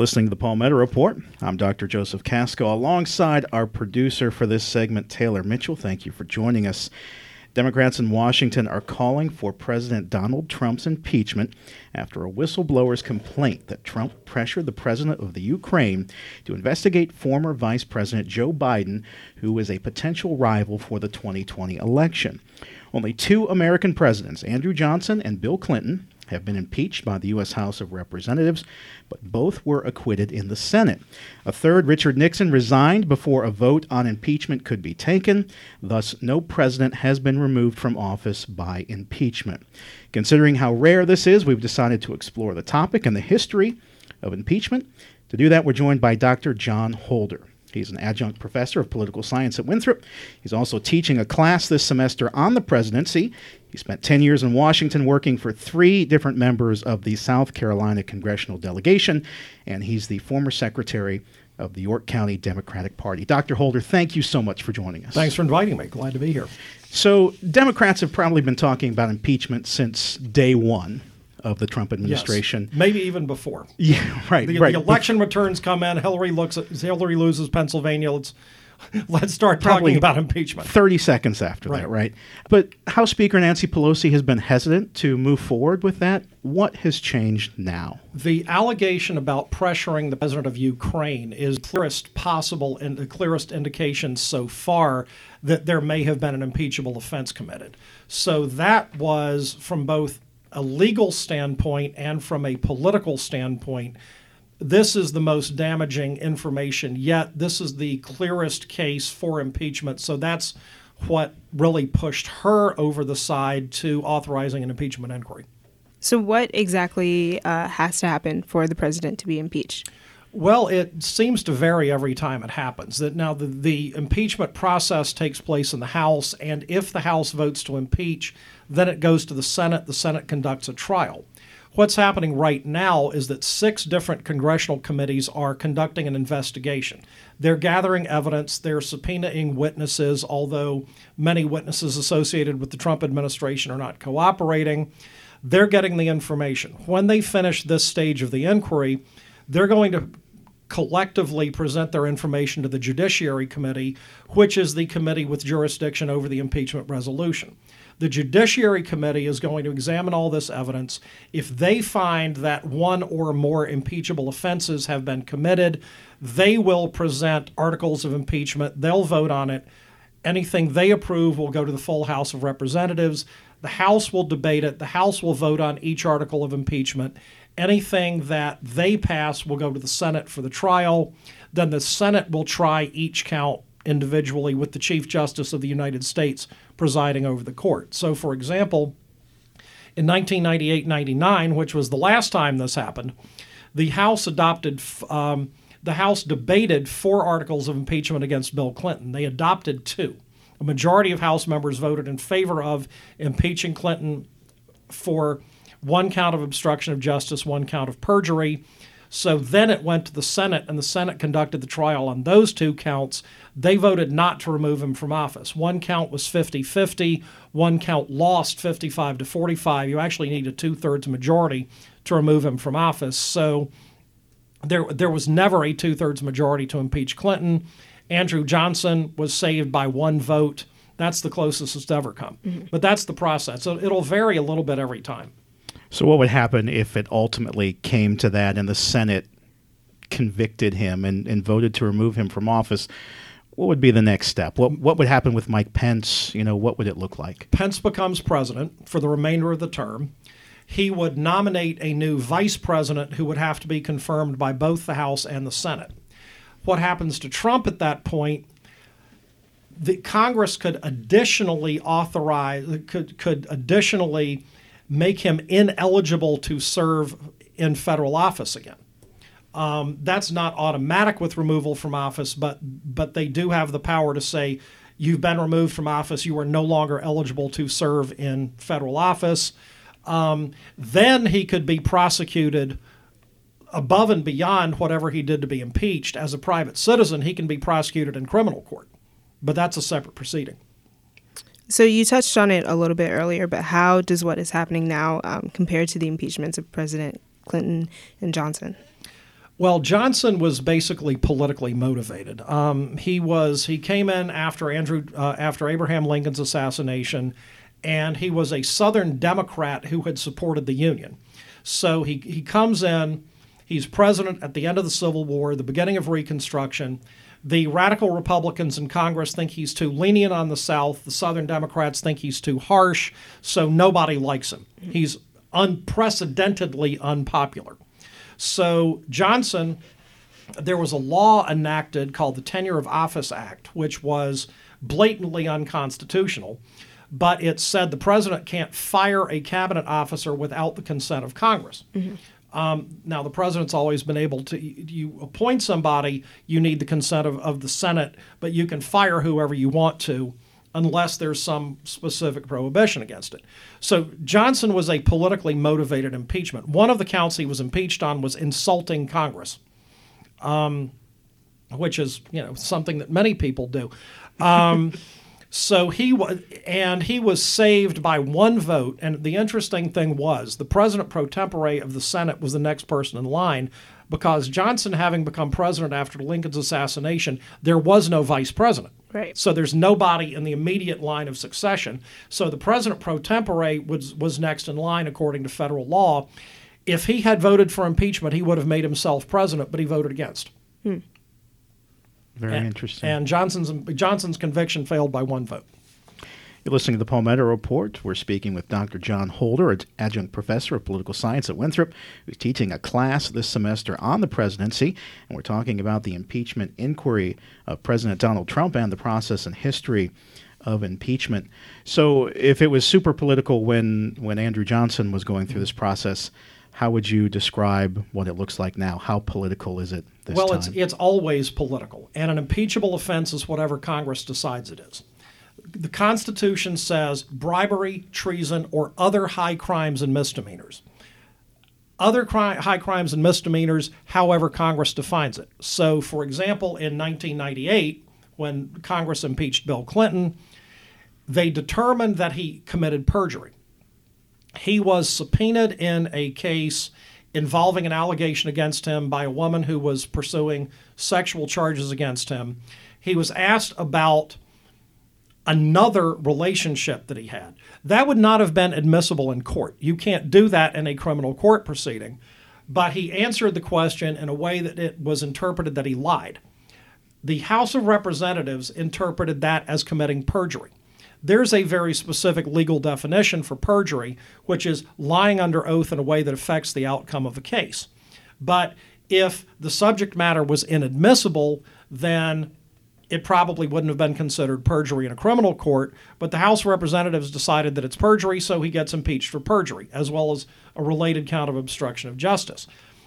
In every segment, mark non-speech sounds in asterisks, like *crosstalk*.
listening to the Palmetto Report. I'm Dr. Joseph Casco alongside our producer for this segment, Taylor Mitchell. Thank you for joining us. Democrats in Washington are calling for President Donald Trump's impeachment after a whistleblower's complaint that Trump pressured the president of the Ukraine to investigate former Vice President Joe Biden, who is a potential rival for the 2020 election. Only two American presidents, Andrew Johnson and Bill Clinton, have been impeached by the U.S. House of Representatives, but both were acquitted in the Senate. A third, Richard Nixon, resigned before a vote on impeachment could be taken. Thus, no president has been removed from office by impeachment. Considering how rare this is, we've decided to explore the topic and the history of impeachment. To do that, we're joined by Dr. John Holder. He's an adjunct professor of political science at Winthrop. He's also teaching a class this semester on the presidency. He spent 10 years in Washington working for three different members of the South Carolina congressional delegation, and he's the former secretary of the York County Democratic Party. Dr. Holder, thank you so much for joining us. Thanks for inviting me. Glad to be here. So, Democrats have probably been talking about impeachment since day one of the Trump administration. Yes, maybe even before. *laughs* Yeah, right. The, right. the election returns come in. Hillary looks. At, Hillary loses Pennsylvania. Let's *laughs* let's start Probably talking about impeachment. 30 seconds after Right. that, right? But House Speaker Nancy Pelosi has been hesitant to move forward with that. What has changed now? The allegation about pressuring the president of Ukraine is the clearest possible and the clearest indication so far that there may have been an impeachable offense committed. So that was from both a legal standpoint and from a political standpoint. This is the most damaging information yet. This is the clearest case for impeachment. So that's what really pushed her over the side to authorizing an impeachment inquiry. So, what exactly uh, has to happen for the president to be impeached? Well, it seems to vary every time it happens. That now the, the impeachment process takes place in the House, and if the House votes to impeach, then it goes to the Senate. The Senate conducts a trial. What's happening right now is that six different congressional committees are conducting an investigation. They're gathering evidence, they're subpoenaing witnesses, although many witnesses associated with the Trump administration are not cooperating. They're getting the information. When they finish this stage of the inquiry, they're going to collectively present their information to the Judiciary Committee, which is the committee with jurisdiction over the impeachment resolution. The Judiciary Committee is going to examine all this evidence. If they find that one or more impeachable offenses have been committed, they will present articles of impeachment. They'll vote on it. Anything they approve will go to the full House of Representatives. The House will debate it. The House will vote on each article of impeachment. Anything that they pass will go to the Senate for the trial. Then the Senate will try each count individually with the Chief Justice of the United States presiding over the court. So, for example, in 1998 99, which was the last time this happened, the House adopted, um, the House debated four articles of impeachment against Bill Clinton. They adopted two. A majority of House members voted in favor of impeaching Clinton for one count of obstruction of justice, one count of perjury. So then it went to the Senate, and the Senate conducted the trial on those two counts. They voted not to remove him from office. One count was 50 50, one count lost 55 to 45. You actually need a two thirds majority to remove him from office. So there, there was never a two thirds majority to impeach Clinton. Andrew Johnson was saved by one vote. That's the closest it's ever come. Mm-hmm. But that's the process. So it'll vary a little bit every time. So, what would happen if it ultimately came to that and the Senate convicted him and, and voted to remove him from office? What would be the next step? What what would happen with Mike Pence? You know, what would it look like? Pence becomes president for the remainder of the term. He would nominate a new vice president who would have to be confirmed by both the House and the Senate. What happens to Trump at that point? The Congress could additionally authorize could could additionally make him ineligible to serve in federal office again. Um, that's not automatic with removal from office, but but they do have the power to say you've been removed from office, you are no longer eligible to serve in federal office. Um, then he could be prosecuted above and beyond whatever he did to be impeached. As a private citizen, he can be prosecuted in criminal court, but that's a separate proceeding. So, you touched on it a little bit earlier, but how does what is happening now um, compare to the impeachments of President Clinton and Johnson? Well, Johnson was basically politically motivated. Um, he was he came in after Andrew uh, after Abraham Lincoln's assassination, and he was a Southern Democrat who had supported the Union. So he he comes in. He's president at the end of the Civil War, the beginning of Reconstruction. The radical Republicans in Congress think he's too lenient on the South. The Southern Democrats think he's too harsh, so nobody likes him. He's unprecedentedly unpopular. So Johnson, there was a law enacted called the Tenure of Office Act, which was blatantly unconstitutional, but it said the president can't fire a cabinet officer without the consent of Congress. Mm-hmm. Um, now, the president's always been able to, you appoint somebody, you need the consent of, of the Senate, but you can fire whoever you want to unless there's some specific prohibition against it. So Johnson was a politically motivated impeachment. One of the counts he was impeached on was insulting Congress, um, which is, you know, something that many people do. Um, *laughs* So he was, and he was saved by one vote. And the interesting thing was, the president pro tempore of the Senate was the next person in line, because Johnson, having become president after Lincoln's assassination, there was no vice president. Right. So there's nobody in the immediate line of succession. So the president pro tempore was was next in line according to federal law. If he had voted for impeachment, he would have made himself president, but he voted against. Hmm. Very and, interesting. And Johnson's Johnson's conviction failed by one vote. You're listening to the Palmetto Report. We're speaking with Dr. John Holder, an adjunct professor of political science at Winthrop, who's teaching a class this semester on the presidency. And we're talking about the impeachment inquiry of President Donald Trump and the process and history of impeachment. So, if it was super political when, when Andrew Johnson was going through this process, how would you describe what it looks like now? How political is it this well, time? it's it's always political, and an impeachable offense is whatever Congress decides it is. The Constitution says bribery, treason, or other high crimes and misdemeanors. Other cri- high crimes and misdemeanors, however Congress defines it. So, for example, in 1998, when Congress impeached Bill Clinton, they determined that he committed perjury. He was subpoenaed in a case involving an allegation against him by a woman who was pursuing sexual charges against him. He was asked about another relationship that he had. That would not have been admissible in court. You can't do that in a criminal court proceeding. But he answered the question in a way that it was interpreted that he lied. The House of Representatives interpreted that as committing perjury. There's a very specific legal definition for perjury, which is lying under oath in a way that affects the outcome of a case. But if the subject matter was inadmissible, then it probably wouldn't have been considered perjury in a criminal court. But the House of Representatives decided that it's perjury, so he gets impeached for perjury, as well as a related count of obstruction of justice.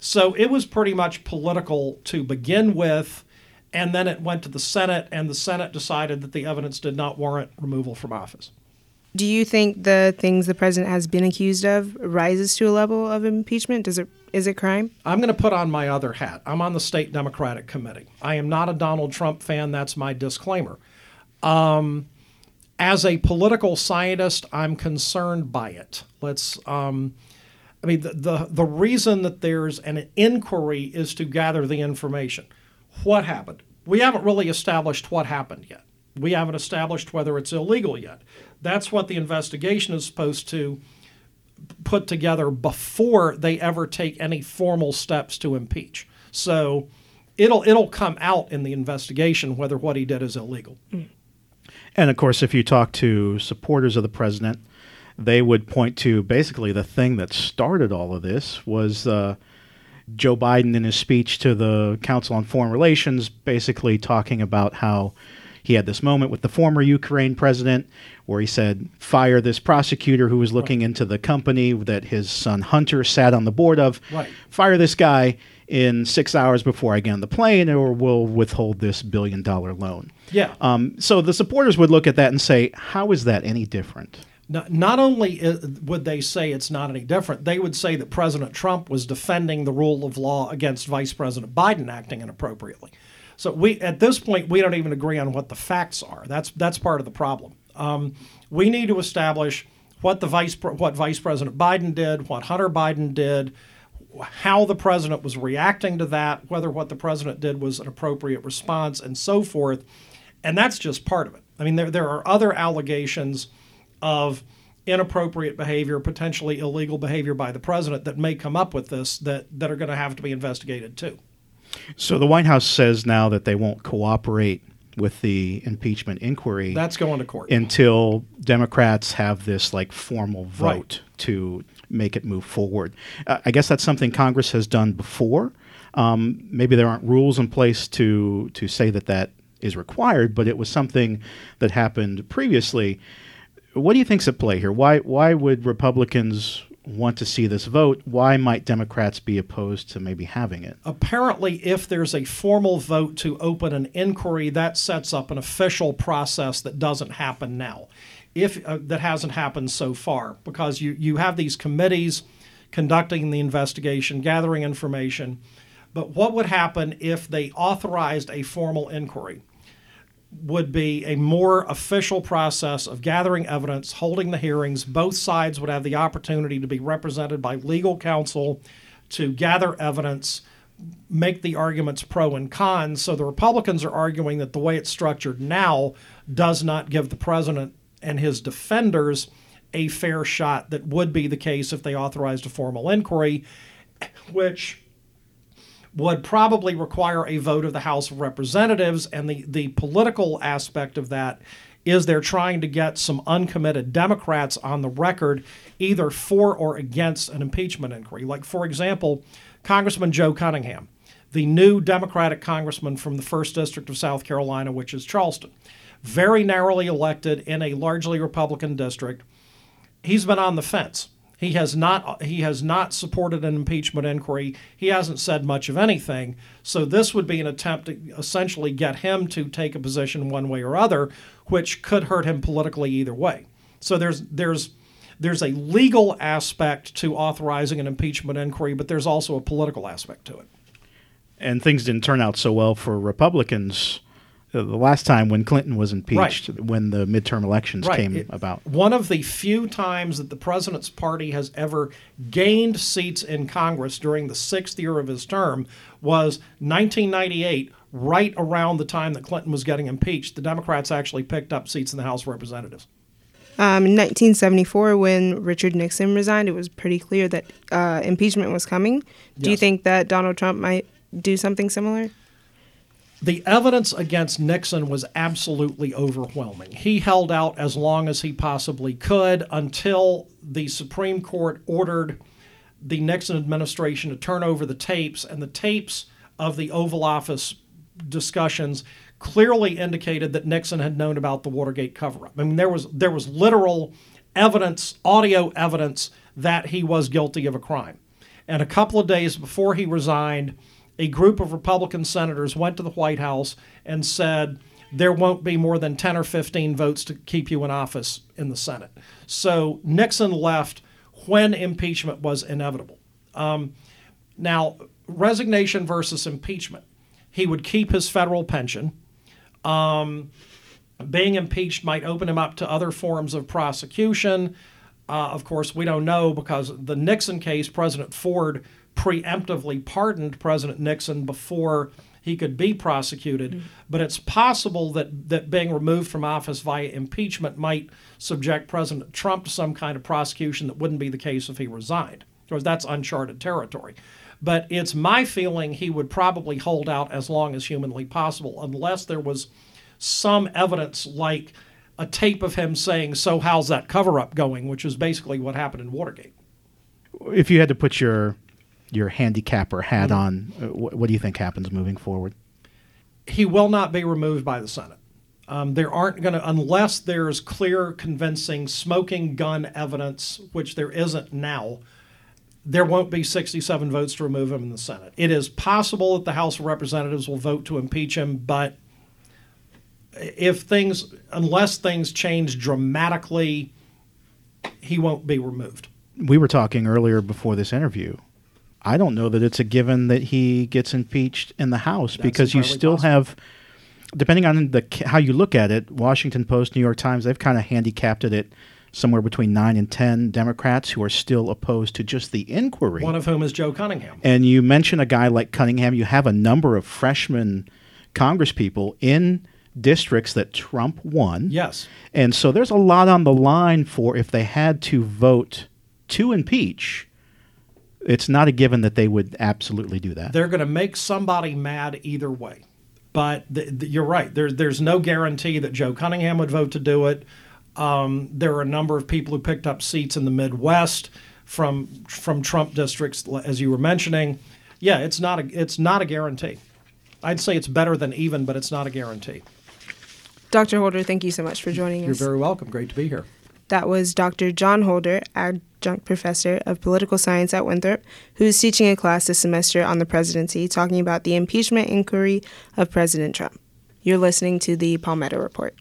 So it was pretty much political to begin with and then it went to the Senate, and the Senate decided that the evidence did not warrant removal from office. Do you think the things the president has been accused of rises to a level of impeachment? Does it is it crime? I'm going to put on my other hat. I'm on the state Democratic committee. I am not a Donald Trump fan. That's my disclaimer. Um, as a political scientist, I'm concerned by it. Let's. Um, I mean, the, the the reason that there's an inquiry is to gather the information. What happened? We haven't really established what happened yet. We haven't established whether it's illegal yet. That's what the investigation is supposed to put together before they ever take any formal steps to impeach. So it'll it'll come out in the investigation whether what he did is illegal. And of course, if you talk to supporters of the president, they would point to basically the thing that started all of this was uh, Joe Biden in his speech to the Council on Foreign Relations, basically talking about how he had this moment with the former Ukraine president where he said, fire this prosecutor who was looking into the company that his son Hunter sat on the board of. Right. Fire this guy in six hours before I get on the plane, or we'll withhold this billion dollar loan. Yeah. Um, so the supporters would look at that and say, how is that any different? Not, not only would they say it's not any different, they would say that President Trump was defending the rule of law against Vice President Biden acting inappropriately. So we at this point we don't even agree on what the facts are. That's that's part of the problem. Um, we need to establish what the vice what Vice President Biden did, what Hunter Biden did, how the president was reacting to that, whether what the president did was an appropriate response, and so forth. And that's just part of it. I mean, there, there are other allegations of inappropriate behavior, potentially illegal behavior by the president that may come up with this that, that are going to have to be investigated too. So the White House says now that they won't cooperate with the impeachment inquiry. That's going to court until Democrats have this like formal vote right. to make it move forward. Uh, I guess that's something Congress has done before. Um, maybe there aren't rules in place to to say that that is required, but it was something that happened previously. What do you think's at play here? Why why would Republicans want to see this vote? Why might Democrats be opposed to maybe having it? Apparently, if there's a formal vote to open an inquiry, that sets up an official process that doesn't happen now. If uh, that hasn't happened so far, because you you have these committees conducting the investigation, gathering information. But what would happen if they authorized a formal inquiry? Would be a more official process of gathering evidence, holding the hearings. Both sides would have the opportunity to be represented by legal counsel to gather evidence, make the arguments pro and con. So the Republicans are arguing that the way it's structured now does not give the president and his defenders a fair shot that would be the case if they authorized a formal inquiry, which would probably require a vote of the House of Representatives. And the, the political aspect of that is they're trying to get some uncommitted Democrats on the record, either for or against an impeachment inquiry. Like, for example, Congressman Joe Cunningham, the new Democratic congressman from the 1st District of South Carolina, which is Charleston, very narrowly elected in a largely Republican district. He's been on the fence. He has not he has not supported an impeachment inquiry. He hasn't said much of anything. So this would be an attempt to essentially get him to take a position one way or other, which could hurt him politically either way. So there's there's there's a legal aspect to authorizing an impeachment inquiry, but there's also a political aspect to it. And things didn't turn out so well for Republicans the last time when Clinton was impeached, right. when the midterm elections right. came it, about. One of the few times that the president's party has ever gained seats in Congress during the sixth year of his term was 1998, right around the time that Clinton was getting impeached. The Democrats actually picked up seats in the House of Representatives. Um, in 1974, when Richard Nixon resigned, it was pretty clear that uh, impeachment was coming. Do yes. you think that Donald Trump might do something similar? The evidence against Nixon was absolutely overwhelming. He held out as long as he possibly could until the Supreme Court ordered the Nixon administration to turn over the tapes, and the tapes of the Oval Office discussions clearly indicated that Nixon had known about the Watergate cover-up. I mean, there was there was literal evidence, audio evidence that he was guilty of a crime. And a couple of days before he resigned, a group of Republican senators went to the White House and said, there won't be more than 10 or 15 votes to keep you in office in the Senate. So Nixon left when impeachment was inevitable. Um, now, resignation versus impeachment. He would keep his federal pension. Um, being impeached might open him up to other forms of prosecution. Uh, of course, we don't know because the Nixon case, President Ford preemptively pardoned President Nixon before he could be prosecuted. Mm-hmm. But it's possible that, that being removed from office via impeachment might subject President Trump to some kind of prosecution that wouldn't be the case if he resigned. Because that's uncharted territory. But it's my feeling he would probably hold out as long as humanly possible, unless there was some evidence like a tape of him saying, So, how's that cover up going? which is basically what happened in Watergate. If you had to put your your handicapper hat mm-hmm. on, uh, what, what do you think happens moving forward? He will not be removed by the Senate. Um, there aren't going to, unless there's clear, convincing smoking gun evidence, which there isn't now, there won't be 67 votes to remove him in the Senate. It is possible that the House of Representatives will vote to impeach him, but if things, unless things change dramatically, he won't be removed. We were talking earlier before this interview I don't know that it's a given that he gets impeached in the House That's because you still possible. have, depending on the how you look at it, Washington Post, New York Times, they've kind of handicapped it somewhere between nine and 10 Democrats who are still opposed to just the inquiry. One of whom is Joe Cunningham. And you mention a guy like Cunningham. You have a number of freshman congresspeople in districts that Trump won. Yes. And so there's a lot on the line for if they had to vote to impeach, it's not a given that they would absolutely do that. They're going to make somebody mad either way. But th- th- you're right. There, there's no guarantee that Joe Cunningham would vote to do it. Um, there are a number of people who picked up seats in the Midwest from from Trump districts, as you were mentioning. Yeah, it's not a it's not a guarantee. I'd say it's better than even, but it's not a guarantee. Dr. Holder, thank you so much for joining us. You're very welcome. Great to be here. That was Dr. John Holder, adjunct professor of political science at Winthrop, who is teaching a class this semester on the presidency, talking about the impeachment inquiry of President Trump. You're listening to the Palmetto Report.